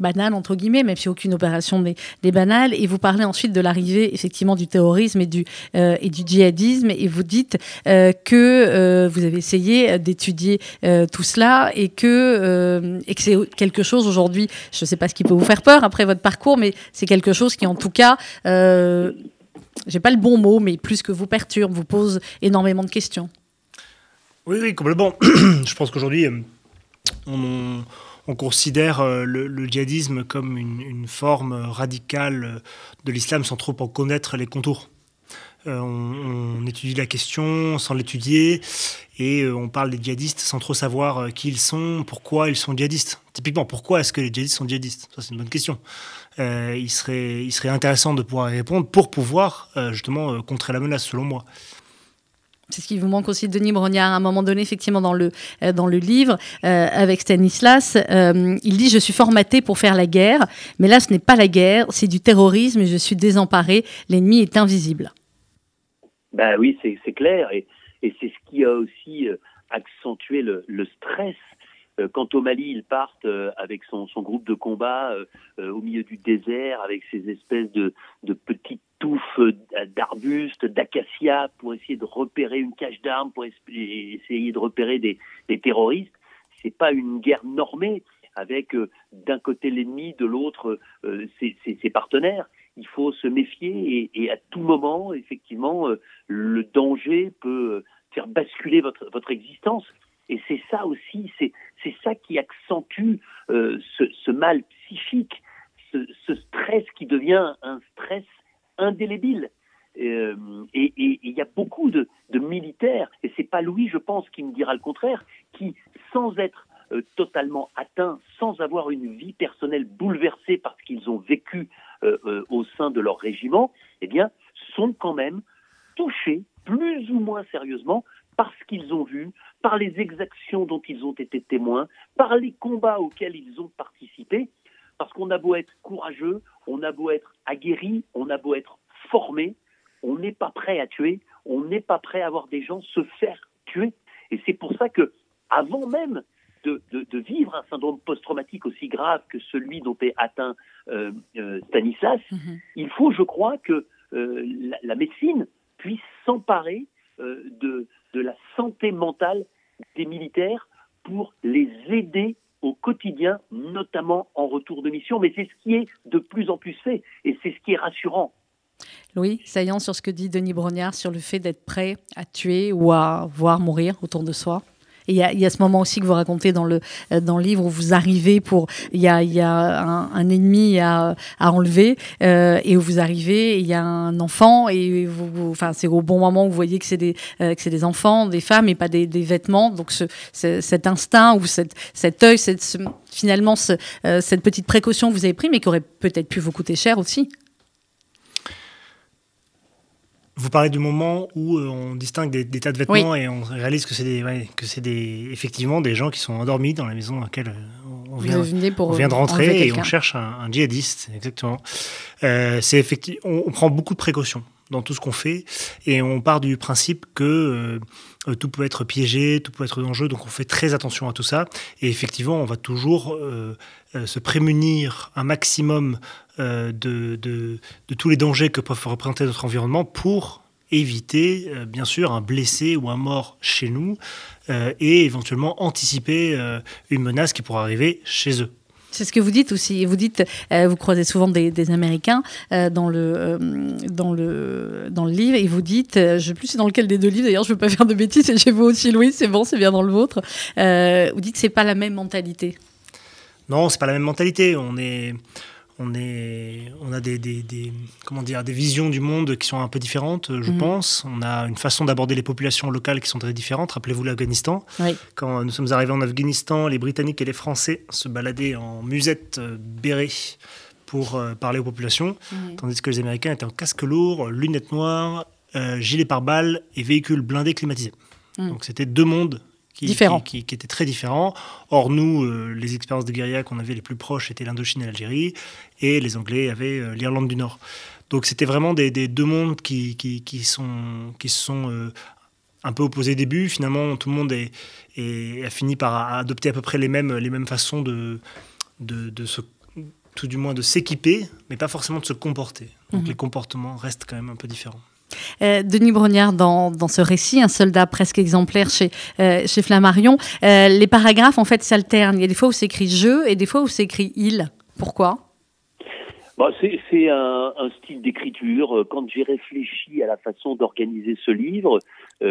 banales, entre guillemets, même si aucune opération n'est banale, et vous parlez ensuite de l'arrivée, effectivement, du terrorisme et du, djihadisme, et vous dites que vous avez essayé d'étudier tout cela, et que c'est quelque chose, aujourd'hui, je ne sais pas ce qui peut vous faire peur après votre parcours, mais c'est quelque chose qui, en tout cas... j'ai pas le bon mot, mais plus que vous perturbe, vous pose énormément de questions. Oui, oui, complètement. *clears throat* Je pense qu'aujourd'hui, euh, on, on considère euh, le, djihadisme comme une, forme radicale de l'islam sans trop en connaître les contours. Euh, on, on étudie la question sans l'étudier et on parle des djihadistes sans trop savoir qui ils sont, pourquoi ils sont djihadistes. Typiquement, pourquoi est-ce que les djihadistes sont djihadistes? Ça, c'est une bonne question. Euh, il, serait, il serait intéressant de pouvoir y répondre pour pouvoir euh, justement euh, contrer la menace, selon moi. C'est ce qui vous manque aussi, Denis Brognard, à un moment donné, effectivement, dans le, dans le livre, euh, avec Stanislas. euh, il dit Je suis formaté pour faire la guerre, mais là, ce n'est pas la guerre, c'est du terrorisme et je suis désemparé. L'ennemi est invisible. Ben oui, c'est clair. Et, et c'est ce qui a aussi accentué le, le stress. Euh, Quand au Mali, ils partent euh, avec son, son groupe de combat euh, au milieu du désert, avec ces espèces de, de petites touffes d'arbustes, d'acacias, pour essayer de repérer une cache d'armes, pour es- essayer de repérer des, des terroristes. C'est pas une guerre normée avec euh, d'un côté l'ennemi, de l'autre euh, ses, ses- partenaires. Il faut se méfier et, et à tout moment, effectivement, euh, le danger peut faire basculer votre, votre existence. Et c'est ça aussi, c'est c'est ça qui accentue euh, ce, mal psychique, ce, stress qui devient un stress indélébile. Euh, et il y a beaucoup de, militaires, et c'est pas Louis, je pense, qui me dira le contraire, qui, sans être euh, totalement atteints, sans avoir une vie personnelle bouleversée par ce qu'ils ont vécu au sein de leur régiment, eh bien, sont quand même touchés plus ou moins sérieusement par ce qu'ils ont vu, par les exactions dont ils ont été témoins, par les combats auxquels ils ont participé, parce qu'on a beau être courageux, on a beau être aguerri, on a beau être formé, on n'est pas prêt à tuer, on n'est pas prêt à voir des gens se faire tuer. Et c'est pour ça que, avant même de, de- de vivre un syndrome post-traumatique aussi grave que celui dont est atteint euh, euh, Stanislas, il faut, je crois, que euh, la, la médecine puisse s'emparer de, santé mentale des militaires pour les aider au quotidien, notamment en retour de mission. Mais c'est ce qui est de plus en plus fait et c'est ce qui est rassurant. Louis, saillant sur ce que dit Denis Brognard sur le fait d'être prêt à tuer ou à voir mourir autour de soi il y, a, ce moment aussi que vous racontez dans le, euh, dans le livre où vous arrivez pour. Il y a, il y a un, ennemi à, à enlever euh, et où vous arrivez, il y a un enfant et vous, enfin, c'est au bon moment où vous voyez que c'est des, euh, que des enfants, des femmes et pas des, des vêtements. Donc ce, cet instinct ou cette, cet œil, cette, finalement cette petite précaution que vous avez prise, mais qui aurait peut-être pu vous coûter cher aussi. Vous parlez du moment où euh, on distingue des, tas de vêtements et on réalise que c'est des, que c'est des, effectivement des gens qui sont endormis dans la maison dans laquelle euh, on vient, on vient de rentrer et on cherche un, djihadiste, exactement. Euh, c'est effectivement, on, prend beaucoup de précautions dans tout ce qu'on fait et on part du principe que tout peut être piégé, tout peut être dangereux, donc on fait très attention à tout ça. Et effectivement, on va toujours se prémunir un maximum euh, de, tous les dangers que peuvent représenter notre environnement pour éviter, euh, bien sûr, un blessé ou un mort chez nous euh, et éventuellement anticiper une menace qui pourrait arriver chez eux. C'est ce que vous dites aussi. Vous dites, vous croisez souvent des, Américains dans, le, dans, le, dans le livre et vous dites, je ne sais plus c'est dans lequel des deux livres, d'ailleurs je ne veux pas faire de bêtises, c'est chez vous aussi Louis, c'est bon, c'est bien dans le vôtre. vous dites que ce n'est pas la même mentalité. Non, c'est pas la même mentalité. On est, on, est, on a des, comment dire, des visions du monde qui sont un peu différentes, je mhm. pense. On a une façon d'aborder les populations locales qui sont très différentes. Rappelez-vous l'Afghanistan. Quand nous sommes arrivés en Afghanistan, les Britanniques et les Français se baladaient en musette euh, bérée pour euh, parler aux populations, tandis que les Américains étaient en casque lourd, lunettes noires, euh, gilet pare-balles et véhicules blindés climatisés. Mm. Donc c'était deux mondes qui, qui, étaient très différents. Or, nous, euh, les expériences de guérilla qu'on avait les plus proches étaient l'Indochine et l'Algérie, et les Anglais avaient euh, l'Irlande du Nord. Donc, c'était vraiment des, deux mondes qui, qui, sont, qui se sont euh, un peu opposés au début. Finalement, tout le monde est, a fini par adopter à peu près les mêmes, les mêmes façons de, de, se tout du moins de s'équiper, mais pas forcément de se comporter. Donc mhm. les comportements restent quand même un peu différents. Euh, Denis Brognard, dans, ce récit, un soldat presque exemplaire chez, euh, chez Flammarion, euh, les paragraphes en fait s'alternent. Il y a des fois où c'est écrit je et des fois où c'est écrit il. Pourquoi? Bah, c'est un, style d'écriture. Quand j'ai réfléchi à la façon d'organiser ce livre,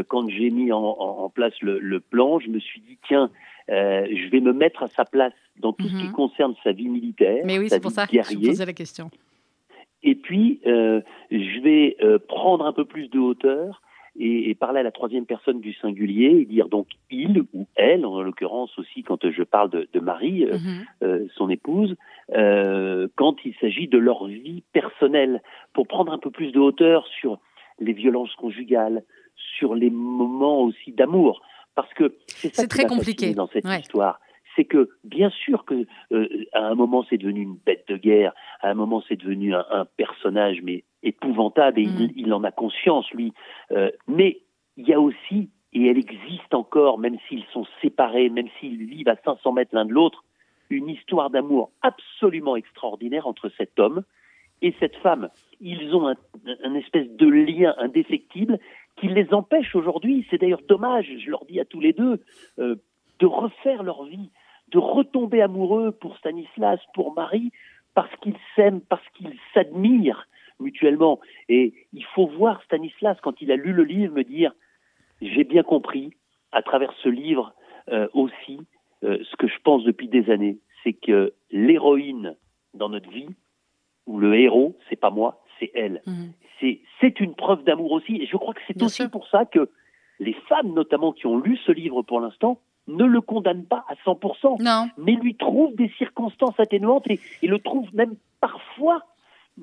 quand j'ai mis en, place le, plan, je me suis dit tiens, je vais me mettre à sa place dans tout ce qui mhm. concerne sa vie militaire. Mais oui, c'est pour ça que je posais la question. Et puis, euh, je vais euh, prendre un peu plus de hauteur et, parler à la troisième personne du singulier et dire donc il ou elle, en l'occurrence aussi quand je parle de, Marie, euh, mhm. son épouse, quand il s'agit de leur vie personnelle, pour prendre un peu plus de hauteur sur les violences conjugales, sur les moments aussi d'amour. Parce que c'est ça qui très compliqué dans cette histoire c'est que bien sûr que euh, à un moment c'est devenu une bête de guerre, à un moment c'est devenu un, personnage mais épouvantable et mm. il, en a conscience lui. Euh, mais il y a aussi et elle existe encore, même s'ils sont séparés, même s'ils vivent à 500 mètres l'un de l'autre, une histoire d'amour absolument extraordinaire entre cet homme et cette femme. Ils ont un, espèce de lien indéfectible qui les empêche aujourd'hui, c'est d'ailleurs dommage, je leur dis à tous les deux, euh, de refaire leur vie de retomber amoureux pour Stanislas, pour Marie, parce qu'ils s'aiment, parce qu'ils s'admirent mutuellement. Et il faut voir Stanislas, quand il a lu le livre, me dire, j'ai bien compris, à travers ce livre euh, aussi, euh, ce que je pense depuis des années, c'est que l'héroïne dans notre vie, ou le héros, c'est pas moi, c'est elle. Mhm. C'est une preuve d'amour aussi. Et je crois que c'est aussi pour ça que les femmes, notamment, qui ont lu ce livre pour l'instant, ne le condamne pas à 100%, non. mais lui trouve des circonstances atténuantes et, le trouve même parfois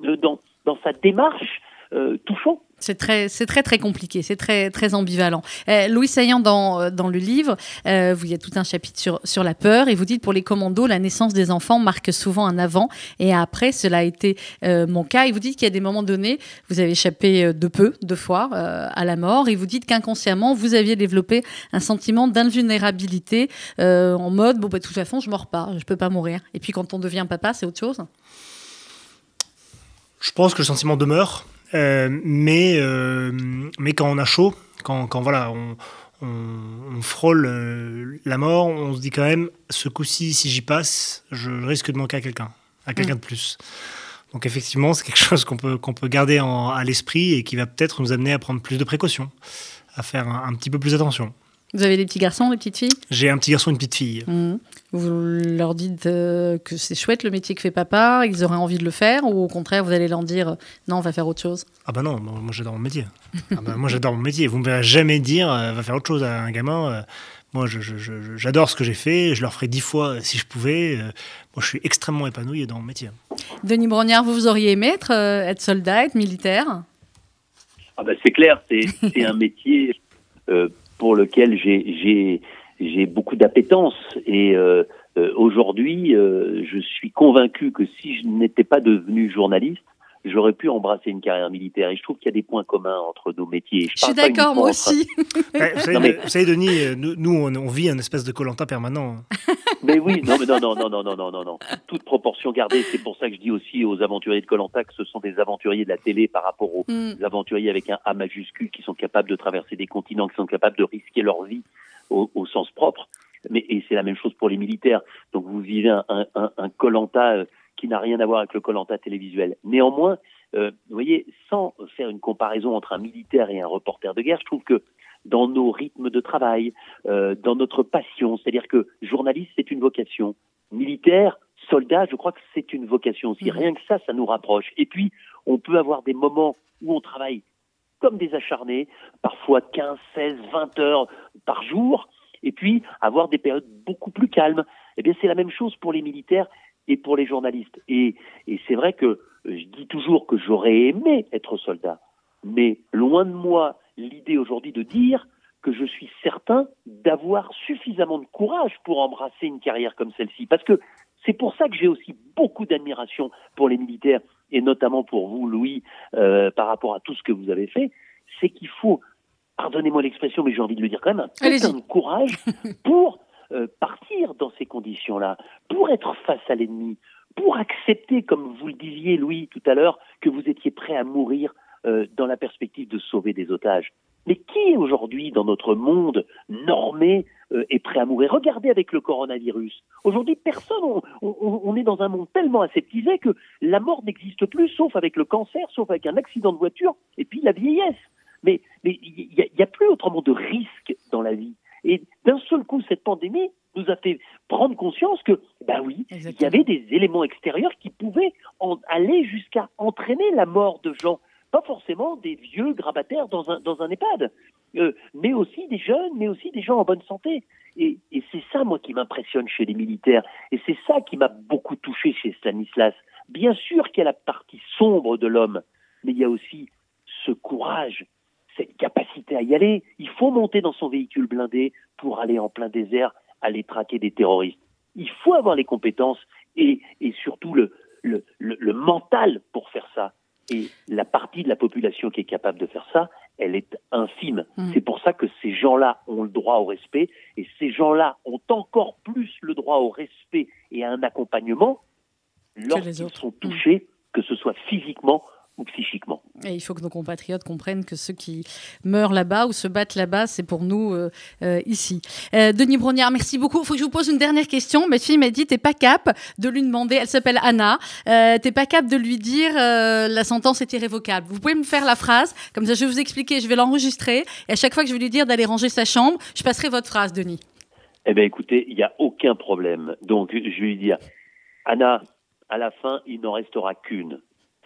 euh, dans, sa démarche euh, touchant. C'est très, c'est très très compliqué, c'est très très ambivalent. Euh, Louis Saillant dans, euh, dans le livre, euh, vous y a tout un chapitre sur, sur la peur et vous dites pour les commandos, la naissance des enfants marque souvent un avant et un après. Cela a été mon cas. Et vous dites qu'il y a des moments donnés, vous avez échappé de peu, deux fois à la mort et vous dites qu'inconsciemment vous aviez développé un sentiment d'invulnérabilité en mode bon bah de toute façon je mords pas, je peux pas mourir. Et puis quand on devient papa, c'est autre chose. Je pense que le sentiment demeure mais, mais quand on a chaud, quand, quand voilà, on, on, frôle la mort, on se dit quand même, ce coup-ci, si j'y passe, je risque de manquer à quelqu'un, à quelqu'un mm. de plus. Donc effectivement, c'est quelque chose qu'on peut, qu'on peut garder à l'esprit et qui va peut-être nous amener à prendre plus de précautions, à faire un petit peu plus attention. Vous avez des petits garçons, des petites filles? J'ai un petit garçon et une petite fille. Mmh. Vous leur dites euh, que c'est chouette le métier que fait papa, ils auraient envie de le faire, ou au contraire, vous allez leur dire non, on va faire autre chose? Ah bah non, moi j'adore mon métier. ah bah, moi j'adore mon métier. Vous ne me verrez jamais dire euh, va faire autre chose à un gamin. Euh. moi j'adore ce que j'ai fait, je leur ferai dix fois si je pouvais. moi je suis extrêmement épanoui dans mon métier. Denis Brognard, vous, vous auriez aimé être, être soldat, être militaire? Ah bah c'est clair, c'est un métier pour lequel j'ai beaucoup d'appétence. Et euh, euh, aujourd'hui, euh, je suis convaincu que si je n'étais pas devenu journaliste, j'aurais pu embrasser une carrière militaire. Et je trouve qu'il y a des points communs entre nos métiers. Je, suis d'accord, moi aussi. *laughs* vous, savez, Denis, nous, on, vit un espèce de colanta permanent. *laughs* Mais oui, non, mais non, non, non, non, non, non, non, non. Toute proportion gardée. C'est pour ça que je dis aussi aux aventuriers de Colanta que ce sont des aventuriers de la télé par rapport aux mm. aventuriers avec un A majuscule qui sont capables de traverser des continents, qui sont capables de risquer leur vie au, au sens propre. Mais et c'est la même chose pour les militaires. Donc vous vivez un Colanta euh, qui n'a rien à voir avec le Colanta télévisuel. Néanmoins, euh, vous voyez, sans faire une comparaison entre un militaire et un reporter de guerre, je trouve que dans nos rythmes de travail, euh, dans notre passion, c'est-à-dire que journaliste, c'est une vocation. Militaire, soldat, je crois que c'est une vocation aussi. Mhm. Rien que ça, ça nous rapproche. Et puis, on peut avoir des moments où on travaille comme des acharnés, parfois 15, 16, 20 heures par jour, et puis avoir des périodes beaucoup plus calmes. Eh bien, c'est la même chose pour les militaires et pour les journalistes. Et, et c'est vrai que je dis toujours que j'aurais aimé être soldat, mais loin de moi l'idée aujourd'hui de dire que je suis certain d'avoir suffisamment de courage pour embrasser une carrière comme celle-ci. Parce que c'est pour ça que j'ai aussi beaucoup d'admiration pour les militaires, et notamment pour vous, Louis, euh, par rapport à tout ce que vous avez fait. C'est qu'il faut, pardonnez-moi l'expression, mais j'ai envie de le dire quand même, un peu de courage pour euh, partir dans ces conditions-là, pour être face à l'ennemi, pour accepter, comme vous le disiez, Louis, tout à l'heure, que vous étiez prêt à mourir euh, dans la perspective de sauver des otages. Mais qui aujourd'hui, dans notre monde normé, euh, est prêt à mourir? Regardez avec le coronavirus. Aujourd'hui, personne, on, est dans un monde tellement aseptisé que la mort n'existe plus, sauf avec le cancer, sauf avec un accident de voiture, et puis la vieillesse. Mais il n'y a, a, plus autrement de risque dans la vie. Et d'un seul coup, cette pandémie nous a fait prendre conscience que, ben oui, il y avait des éléments extérieurs qui pouvaient en aller jusqu'à entraîner la mort de gens. Pas forcément des vieux grabataires dans un, dans un EHPAD, euh, mais aussi des jeunes, mais aussi des gens en bonne santé. Et, et c'est ça, moi, qui m'impressionne chez les militaires. Et c'est ça qui m'a beaucoup touché chez Stanislas. Bien sûr qu'il y a la partie sombre de l'homme, mais il y a aussi ce courage, cette capacité à y aller. Il faut monter dans son véhicule blindé pour aller en plein désert, aller traquer des terroristes. Il faut avoir les compétences et, et surtout le, le, le, mental pour faire ça. Et la partie de la population qui est capable de faire ça, elle est infime. Mm. C'est pour ça que ces gens-là ont le droit au respect et ces gens-là ont encore plus le droit au respect et à un accompagnement lorsqu'ils sont touchés, que ce soit physiquement psychiquement. Et il faut que nos compatriotes comprennent que ceux qui meurent là-bas ou se battent là-bas, c'est pour nous euh, euh, ici. Euh, Denis Brognard, merci beaucoup. Il faut que je vous pose une dernière question. Ma fille m'a dit, t'es pas cap de lui demander, elle s'appelle Anna, t'es pas cap de lui dire la sentence est irrévocable. Vous pouvez me faire la phrase, comme ça je vais vous expliquer, je vais l'enregistrer, et à chaque fois que je vais lui dire d'aller ranger sa chambre, je passerai votre phrase, Denis. Eh bien écoutez, il n'y a aucun problème. Donc je vais lui dire, Anna, à la fin, il n'en restera qu'une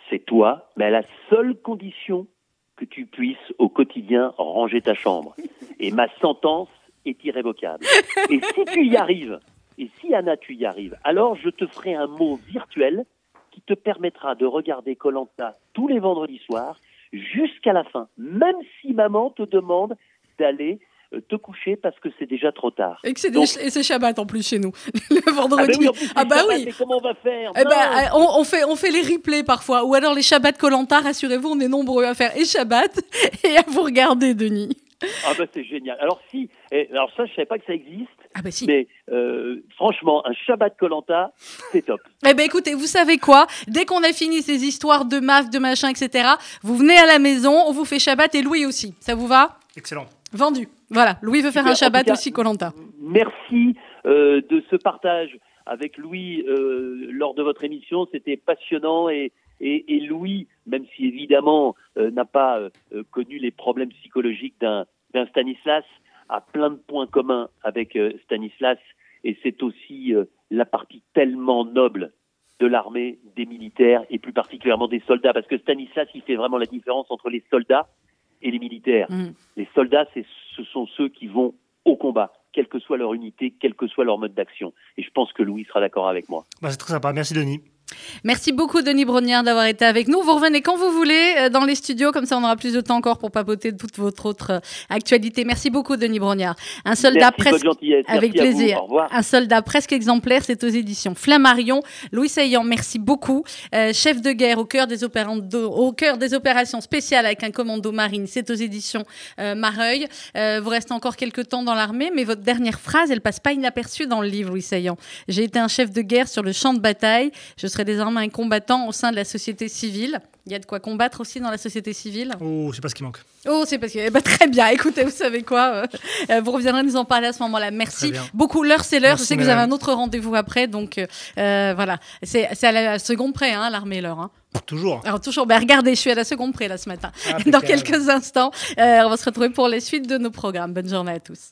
c'est toi, mais à la seule condition que tu puisses au quotidien ranger ta chambre. Et ma sentence est irrévocable. Et si tu y arrives, et si Anna, tu y arrives, alors je te ferai un mot virtuel qui te permettra de regarder Colanta tous les vendredis soirs jusqu'à la fin, même si maman te demande d'aller te coucher parce que c'est déjà trop tard. Et c'est Shabbat en plus chez nous, *laughs* le vendredi. Ah bah oui. Ah bah comment on va faire eh ben, euh, on, fait, on fait les replays parfois, ou alors les Shabbats Colanta, rassurez-vous, on est nombreux à faire et Shabbat *laughs* et à vous regarder, Denis. Ah bah c'est génial. Alors si, et, alors ça je savais pas que ça existe, Ah bah si. mais euh, franchement un Shabbat Colanta, c'est top. Eh ben écoutez, vous savez quoi? Dès qu'on a fini ces histoires de maf, de machin, etc., vous venez à la maison, on vous fait Shabbat et Louis aussi. Ça vous va? Excellent. Vendu. Voilà, Louis veut faire Super. un Shabbat cas, aussi, Colanta. Merci euh, de ce partage avec Louis euh, lors de votre émission. C'était passionnant et, et, et Louis, même si évidemment euh, n'a pas euh, connu les problèmes psychologiques d'un d'un Stanislas, a plein de points communs avec euh, Stanislas et c'est aussi euh, la partie tellement noble de l'armée, des militaires et plus particulièrement des soldats parce que Stanislas il fait vraiment la différence entre les soldats et les militaires. Mm. Les soldats, c'est, ce sont ceux qui vont au combat, quelle que soit leur unité, quel que soit leur mode d'action. Et je pense que Louis sera d'accord avec moi. Bah, c'est très sympa. Merci, Denis. Merci beaucoup, Denis Brognard, d'avoir été avec nous. Vous revenez quand vous voulez euh, dans les studios, comme ça on aura plus de temps encore pour papoter toute votre autre euh, actualité. Merci beaucoup, Denis Brognard. Un soldat Merci, presque. Avec vous. plaisir. Un soldat presque exemplaire, c'est aux éditions Flammarion. Louis Saillant, merci beaucoup. Euh, chef de guerre au cœur, des opérando- au cœur des opérations spéciales avec un commando marine, c'est aux éditions euh, Mareuil. Euh, vous restez encore quelques temps dans l'armée, mais votre dernière phrase, elle passe pas inaperçue dans le livre, Louis Saillant. J'ai été un chef de guerre sur le champ de bataille. Je serai désormais un combattant au sein de la société civile. Il y a de quoi combattre aussi dans la société civile. Oh, c'est pas ce qui manque. Oh, c'est parce que. eh ben, très bien. Écoutez, vous savez quoi euh, Vous reviendrez nous en parler à ce moment-là. Merci beaucoup. L'heure, c'est l'heure. Je sais que vous avez un autre rendez-vous après. Donc, euh, euh, voilà. C'est à la seconde près, hein, l'armée, l'heure. hein. Toujours. Alors, toujours. Ben, regardez, je suis à la seconde près, là, ce matin. Ah, *laughs* Dans quelques instants, euh, on va se retrouver pour les suites de nos programmes. Bonne journée à tous.